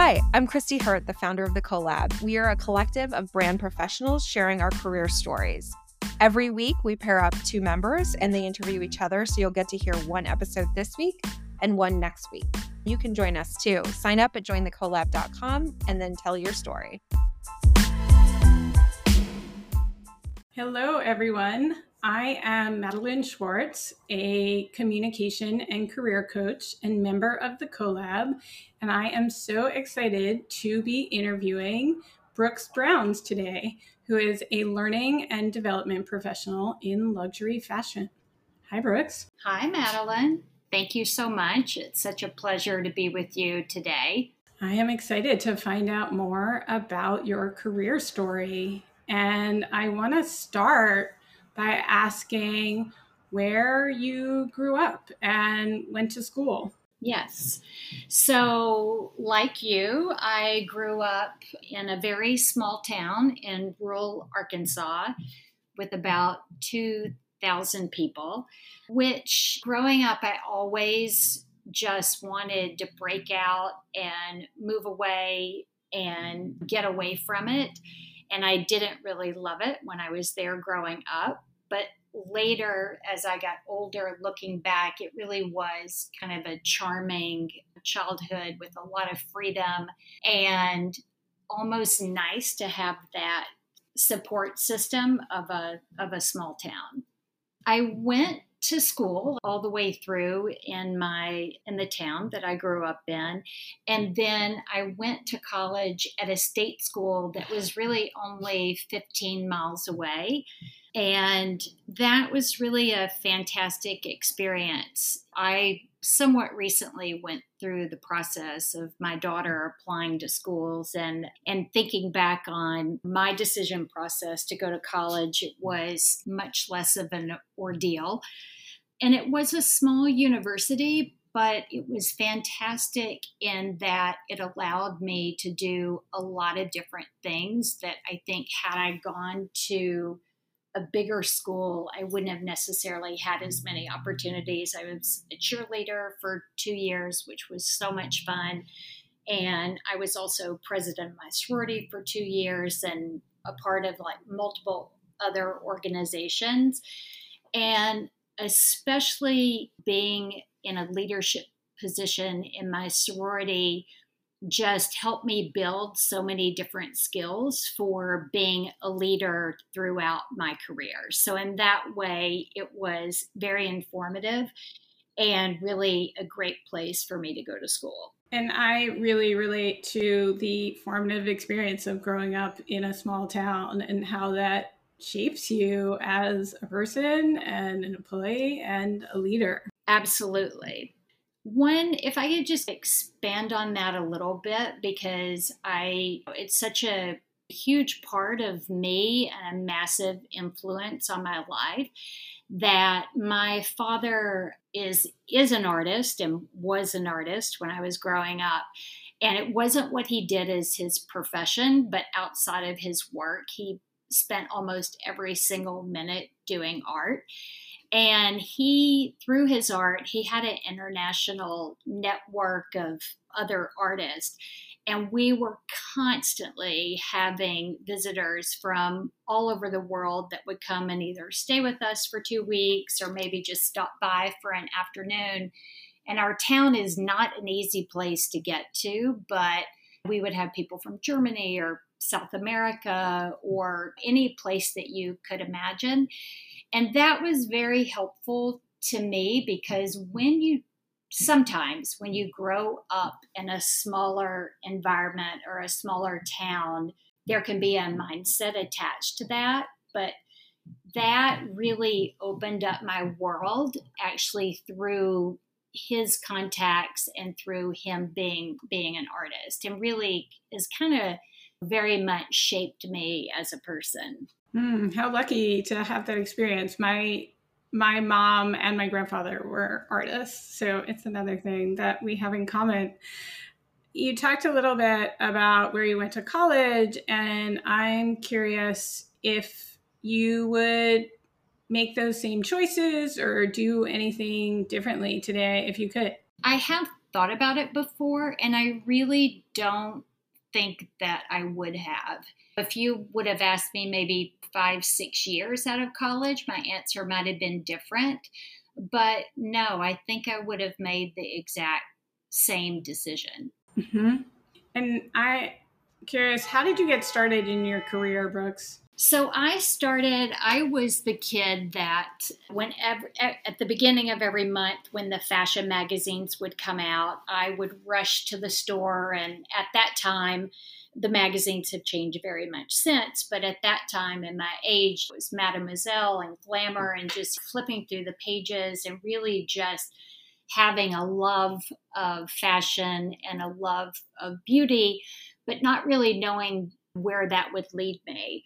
Hi, I'm Christy Hurt, the founder of The CoLab. We are a collective of brand professionals sharing our career stories. Every week, we pair up two members and they interview each other, so you'll get to hear one episode this week and one next week. You can join us too. Sign up at jointhecolab.com and then tell your story. Hello, everyone. I am Madeline Schwarz, a communication and career coach and member of the CoLab, and I am so excited to be interviewing Brooks Browns today, who is a learning and development professional in luxury fashion. Hi, Brooks. Hi, Madeline. Thank you so much. It's such a pleasure to be with you today. I am excited to find out more about your career story. And I want to start by asking where you grew up and went to school. Yes. So, like you, I grew up in a very small town in rural Arkansas with about 2,000 people, which growing up, I always just wanted to break out and move away and get away from it. And I didn't really love it when I was there growing up. But later, as I got older, looking back, it really was kind of a charming childhood with a lot of freedom and almost nice to have that support system of a of a small town. I went to school all the way through in my in the town that I grew up in and then I went to college at a state school that was really only 15 miles away and that was really a fantastic experience. I somewhat recently went through the process of my daughter applying to schools and and thinking back on my decision process to go to college it was much less of an ordeal and it was a small university but it was fantastic in that it allowed me to do a lot of different things that I think had I gone to a bigger school, I wouldn't have necessarily had as many opportunities. I was a cheerleader for two years, which was so much fun. And I was also president of my sorority for two years and a part of like multiple other organizations. And especially being in a leadership position in my sorority just helped me build so many different skills for being a leader throughout my career. So, in that way, it was very informative and really a great place for me to go to school. And I really relate to the formative experience of growing up in a small town and how that shapes you as a person and an employee and a leader. Absolutely. One, if I could just expand on that a little bit, because I, it's such a huge part of me and a massive influence on my life that my father is is an artist and was an artist when I was growing up. And it wasn't what he did as his profession but outside of his work he spent almost every single minute doing art and he, through his art, he had an international network of other artists. And we were constantly having visitors from all over the world that would come and either stay with us for two weeks or maybe just stop by for an afternoon. And our town is not an easy place to get to, but we would have people from Germany or South America or any place that you could imagine. And that was very helpful to me because when you sometimes when you grow up in a smaller environment or a smaller town, there can be a mindset attached to that. But that really opened up my world actually through his contacts and through him being being an artist and really is kind of very much shaped me as a person. Mm, how lucky to have that experience. My my mom and my grandfather were artists, so it's another thing that we have in common. You talked a little bit about where you went to college, and I'm curious if you would make those same choices or do anything differently today if you could. I have thought about it before, and I really don't think that I would have. If you would have asked me maybe five, six years out of college, my answer might have been different. But no, I think I would have made the exact same decision. Mm-hmm. And I curious, how did you get started in your career, Brooks? So I started, I was the kid that whenever, at the beginning of every month when the fashion magazines would come out, I would rush to the store. And at that time, the magazines have changed very much since, but at that time in my age, it was Mademoiselle and Glamour and just flipping through the pages and really just having a love of fashion and a love of beauty, but not really knowing where that would lead me.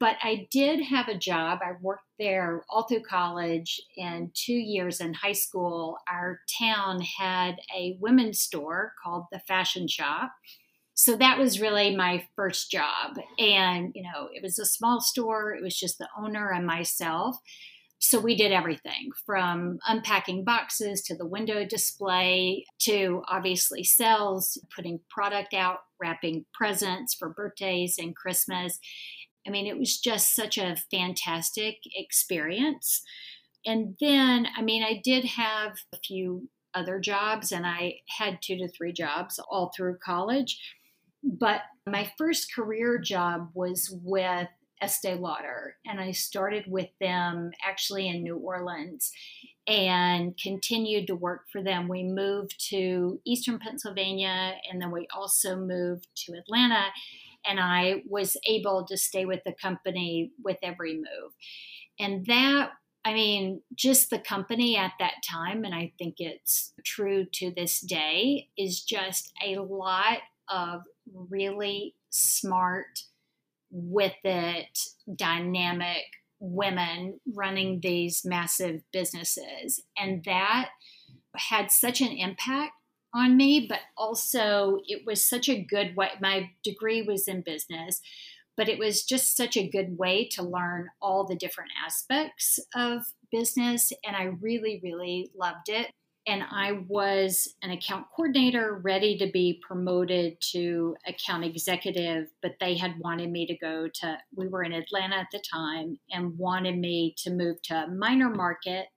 But I did have a job. I worked there all through college and two years in high school. Our town had a women's store called the Fashion Shop. So that was really my first job. And, you know, it was a small store, it was just the owner and myself. So we did everything from unpacking boxes to the window display to obviously sales, putting product out, wrapping presents for birthdays and Christmas. I mean, it was just such a fantastic experience. And then, I mean, I did have a few other jobs and I had two to three jobs all through college. But my first career job was with Estee Lauder, and I started with them actually in New Orleans and continued to work for them. We moved to Eastern Pennsylvania and then we also moved to Atlanta and I was able to stay with the company with every move. And that, I mean, just the company at that time, and I think it's true to this day, is just a lot of really smart, with it, dynamic women running these massive businesses. And that had such an impact on me, but also it was such a good way. My degree was in business, but it was just such a good way to learn all the different aspects of business. And I really, really loved it. And I was an account coordinator ready to be promoted to account executive, but they had wanted me to go to, we were in Atlanta at the time, and wanted me to move to a minor market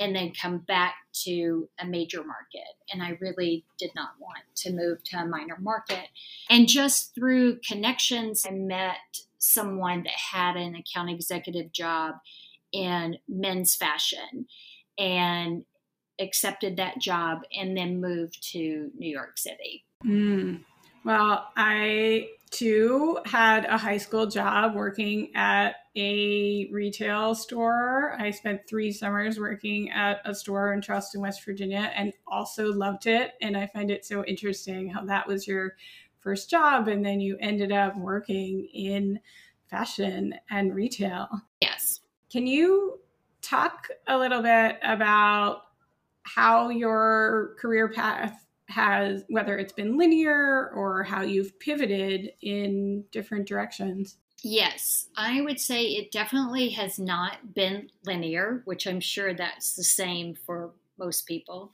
and then come back to a major market. And I really did not want to move to a minor market. And just through connections, I met someone that had an account executive job in men's fashion and accepted that job and then moved to New York City. Mm. Well, I too had a high school job working at a retail store. I spent three summers working at a store in Charleston, West Virginia, and also loved it. And I find it so interesting how that was your first job, and then you ended up working in fashion and retail. Yes. Can you talk a little bit about how your career path has whether it's been linear or how you've pivoted in different directions. Yes, I would say it definitely has not been linear, which I'm sure that's the same for most people.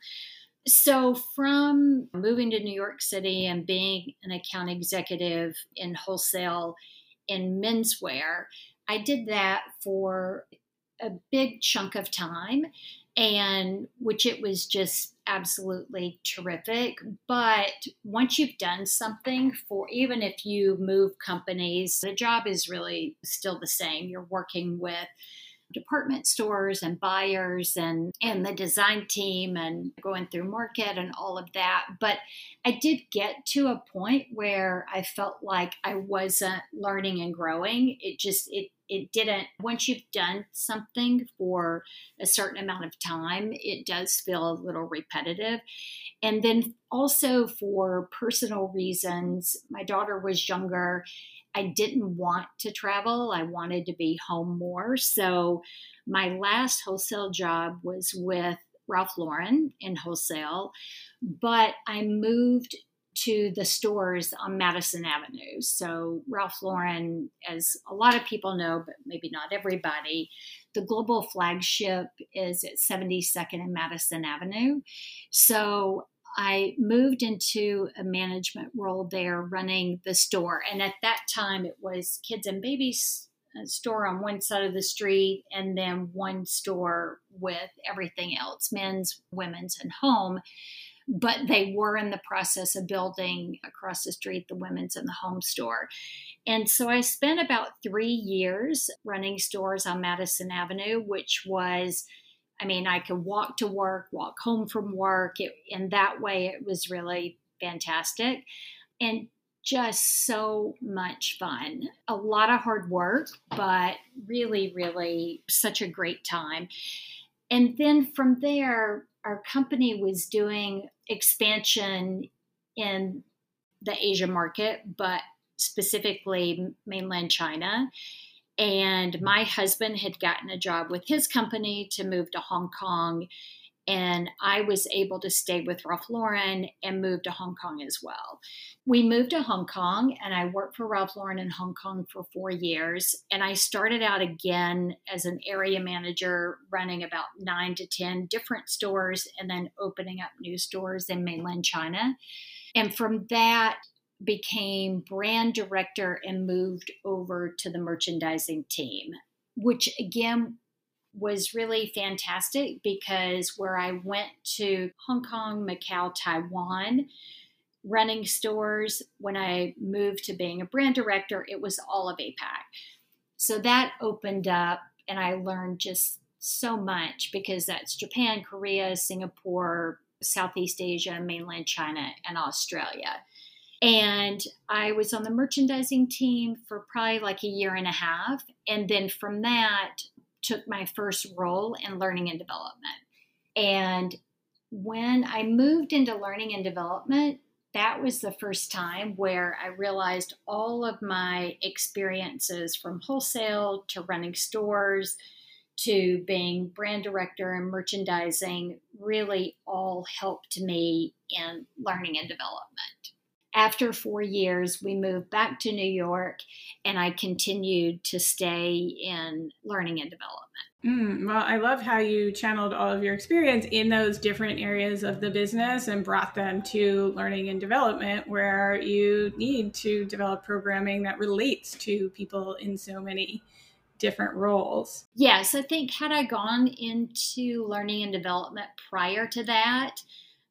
So, from moving to New York City and being an account executive in wholesale in menswear, I did that for a big chunk of time and which it was just absolutely terrific. But once you've done something for, even if you move companies, the job is really still the same. You're working with department stores and buyers and and the design team and going through market and all of that but i did get to a point where i felt like i wasn't learning and growing it just it it didn't once you've done something for a certain amount of time it does feel a little repetitive. And then also for personal reasons my daughter was younger. I didn't want to travel. I wanted to be home more. So my last wholesale job was with ralph lauren in wholesale but i moved to the stores on Madison Avenue. So, Ralph Lauren, as a lot of people know, but maybe not everybody, the global flagship is at 72nd and Madison Avenue. So, I moved into a management role there running the store. And at that time, it was kids and babies uh, store on one side of the street and then one store with everything else men's, women's, and home. But they were in the process of building across the street the women's and the home store. And so I spent about three years running stores on Madison Avenue, which was I mean, I could walk to work, walk home from work. It, in that way, it was really fantastic and just so much fun. A lot of hard work, but really, really such a great time. And then from there, our company was doing expansion in the Asia market, but specifically mainland China. And my husband had gotten a job with his company to move to Hong Kong. And I was able to stay with Ralph Lauren and move to Hong Kong as well. We moved to Hong Kong, and I worked for Ralph Lauren in Hong Kong for four years. And I started out again as an area manager, running about nine to 10 different stores and then opening up new stores in mainland China. And from that, became brand director and moved over to the merchandising team, which again was really fantastic because where I went to Hong Kong, Macau, Taiwan, running stores, when I moved to being a brand director, it was all of APAC. So that opened up, and I learned just so much because that's Japan, Korea, Singapore, Southeast Asia, mainland China, and Australia. And I was on the merchandising team for probably like a year and a half. And then from that, took my first role in learning and development. And when I moved into learning and development, that was the first time where I realized all of my experiences from wholesale to running stores to being brand director and merchandising really all helped me in learning and development after four years, we moved back to New York, and I continued to stay in learning and development. Mm, well, I love how you channeled all of your experience in those different areas of the business and brought them to learning and development, where you need to develop programming that relates to people in so many different roles. Yes, I think had I gone into learning and development prior to that,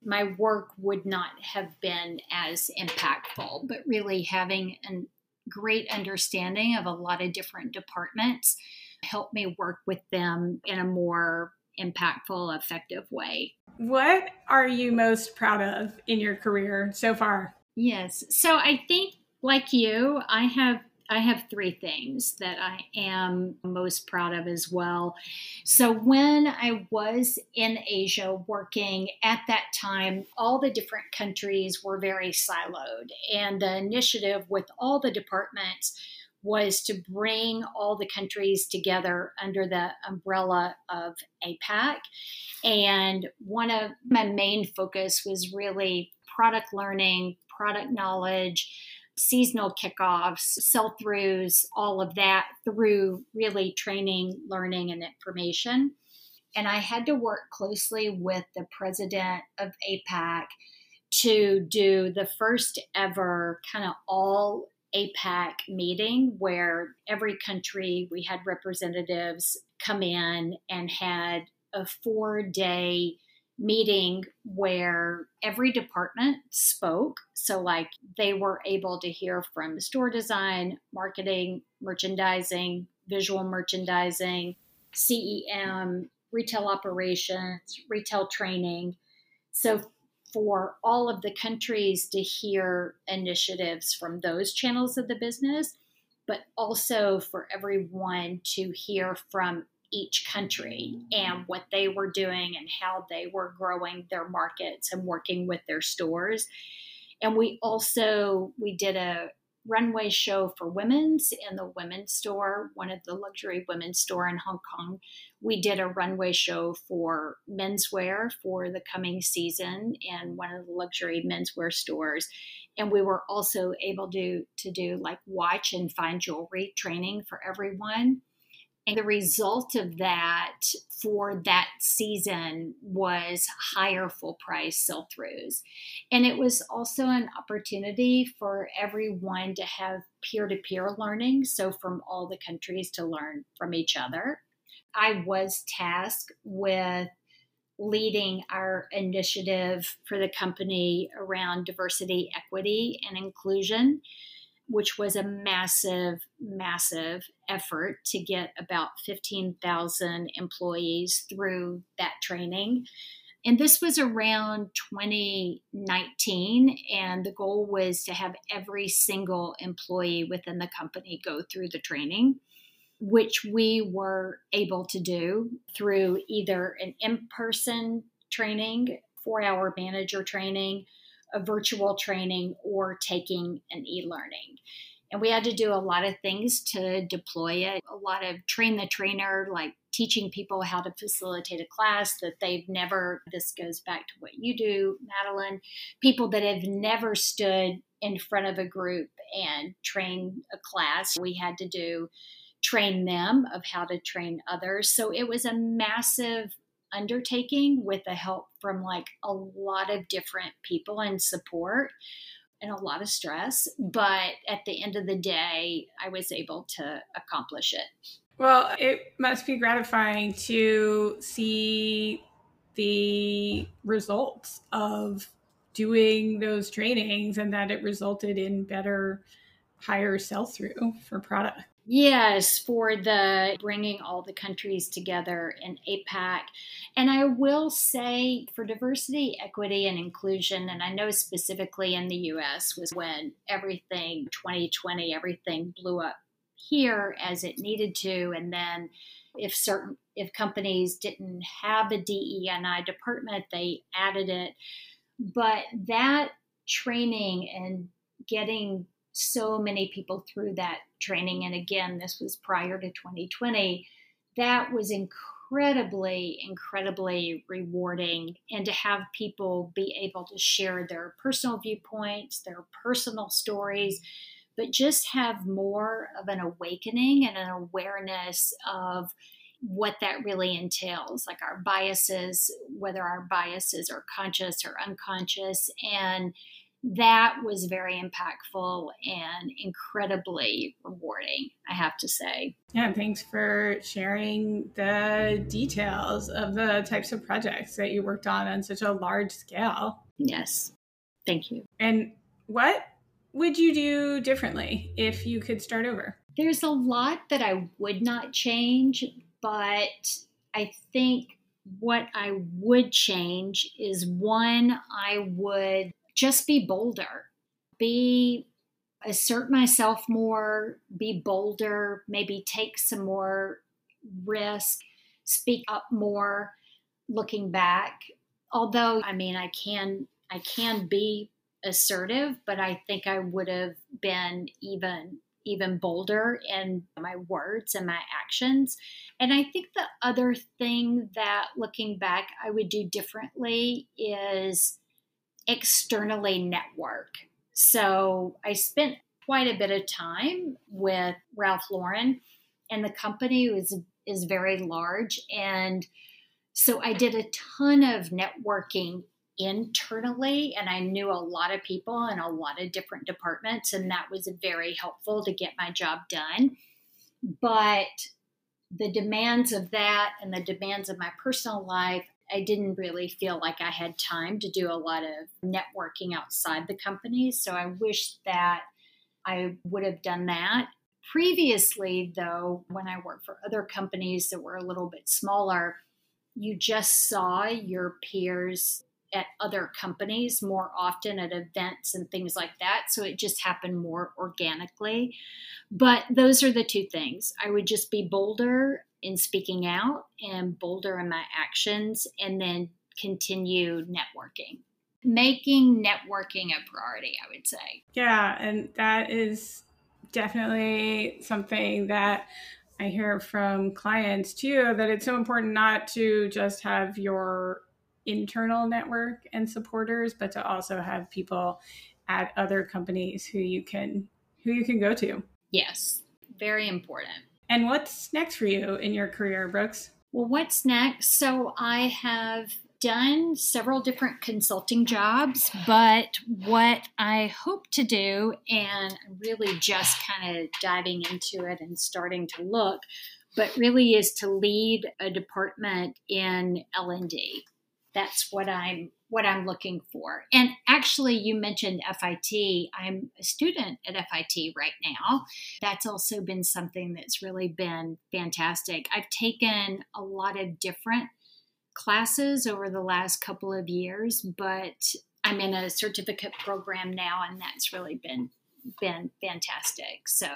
my work would not have been as impactful, but really having a great understanding of a lot of different departments helped me work with them in a more impactful, effective way. What are you most proud of in your career so far? Yes. So I think, like you, I have I have three things that I am most proud of as well. So, when I was in Asia working at that time, all the different countries were very siloed, and the initiative with all the departments was to bring all the countries together under the umbrella of APAC. And one of my main focus was really product learning, product knowledge seasonal kickoffs, sell throughs, all of that through really training, learning, and information. And I had to work closely with the president of APAC to do the first ever kind of all APAC meeting where every country we had representatives come in and had a four day meeting where every department spoke. So, like, they were able to hear from store design, marketing, merchandising, visual merchandising, CEM, retail operations, retail training. So, for all of the countries to hear initiatives from those channels of the business, but also for everyone to hear from each country and what they were doing and how they were growing their markets and working with their stores. And we also we did a runway show for women's in the women's store, one of the luxury women's store in Hong Kong. We did a runway show for menswear for the coming season in one of the luxury menswear stores. And we were also able to to do like watch and fine jewelry training for everyone And the result of that for that season was higher full price sell throughs. And it was also an opportunity for everyone to have peer to peer learning. So, from all the countries to learn from each other. I was tasked with leading our initiative for the company around diversity, equity, and inclusion which was a massive, massive effort to get about 15,000 employees through that training. And this was around 2019, and the goal was to have every single employee within the company go through the training, which we were able to do through either an in person training, four hour manager training, a virtual training or taking an e learning. And we had to do a lot of things to deploy it, a lot of train the trainer, like teaching people how to facilitate a class that they've never, this goes back to what you do, Madeline, people that have never stood in front of a group and trained a class. We had to do train them of how to train others. So it was a massive undertaking with the help from like a lot of different people and support and a lot of stress. But at the end of the day, I was able to accomplish it. Well, it must be gratifying to see the results of doing those trainings and that it resulted in better higher sell through for product. Yes, for the bringing all the countries together in APAC. And I will say for diversity, equity, and inclusion, and I know specifically in the US was when everything 2020, everything blew up here as it needed to. And then if certain if companies didn't have a DEI department, they added it. But that training and getting so many people through that training. And again, this was prior to 2020. That was incredibly, incredibly rewarding. And to have people be able to share their personal viewpoints, their personal stories, but just have more of an awakening and an awareness of what that really entails, like our biases, whether our biases are conscious or unconscious, and that was very impactful and incredibly rewarding, I have to say. Yeah, thanks for sharing the details of the types of projects that you worked on on such a large scale. Yes, thank you. And what would you do differently if you could start over? There's a lot that I would not change, but I think what I would change is one, I would just be bolder, be assert myself more, be bolder, maybe take some more risk, speak up more looking back. Although I mean I can I can be assertive, but I think I would have been even even bolder in my words and my actions. And I think the other thing that looking back I would do differently is externally network. So I spent quite a bit of time with Ralph Lauren, and the company was is very large, and so I did a ton of networking internally, and I knew a lot of people in a lot of different departments, and that was very helpful to get my job done. But the demands of that and the demands of my personal life, I didn't really feel like I had time to do a lot of networking outside the company. So I wish that I would have done that. Previously, though, when I worked for other companies that were a little bit smaller, you just saw your peers at other companies more often at events and things like that. So it just happened more organically. But those are the two things. I would just be bolder in speaking out and bolder in my actions and then continue networking making networking a priority i would say yeah and that is definitely something that i hear from clients too that it's so important not to just have your internal network and supporters but to also have people at other companies who you can who you can go to yes very important And what's next for you in your career, Brooks? Well, what's next? So I have done several different consulting jobs, but what I hope to do, and really just kind of diving into it and starting to look, but really is to lead a department in L&D. That's what I'm what I'm looking for. And actually, you mentioned FIT. I'm a student at FIT right now. That's also been something that's really been fantastic. I've taken a lot of different classes over the last couple of years, but I'm in a certificate program now, and that's really been been fantastic. So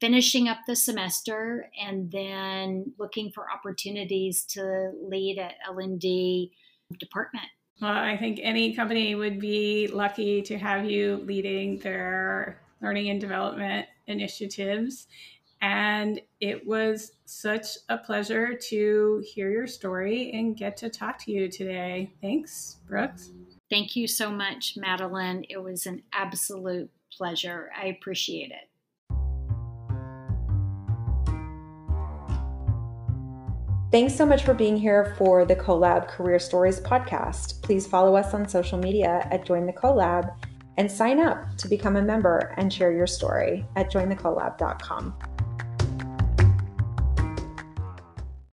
finishing up the semester and then looking for opportunities to lead at L&D department. Well, I think any company would be lucky to have you leading their learning and development initiatives. And it was such a pleasure to hear your story and get to talk to you today. Thanks, Brooks. Thank you so much, Madeline. It was an absolute pleasure. I appreciate it. Thanks so much for being here for the CoLab Career Stories podcast. Please follow us on social media at Join the CoLab and sign up to become a member and share your story at jointhecolab.com.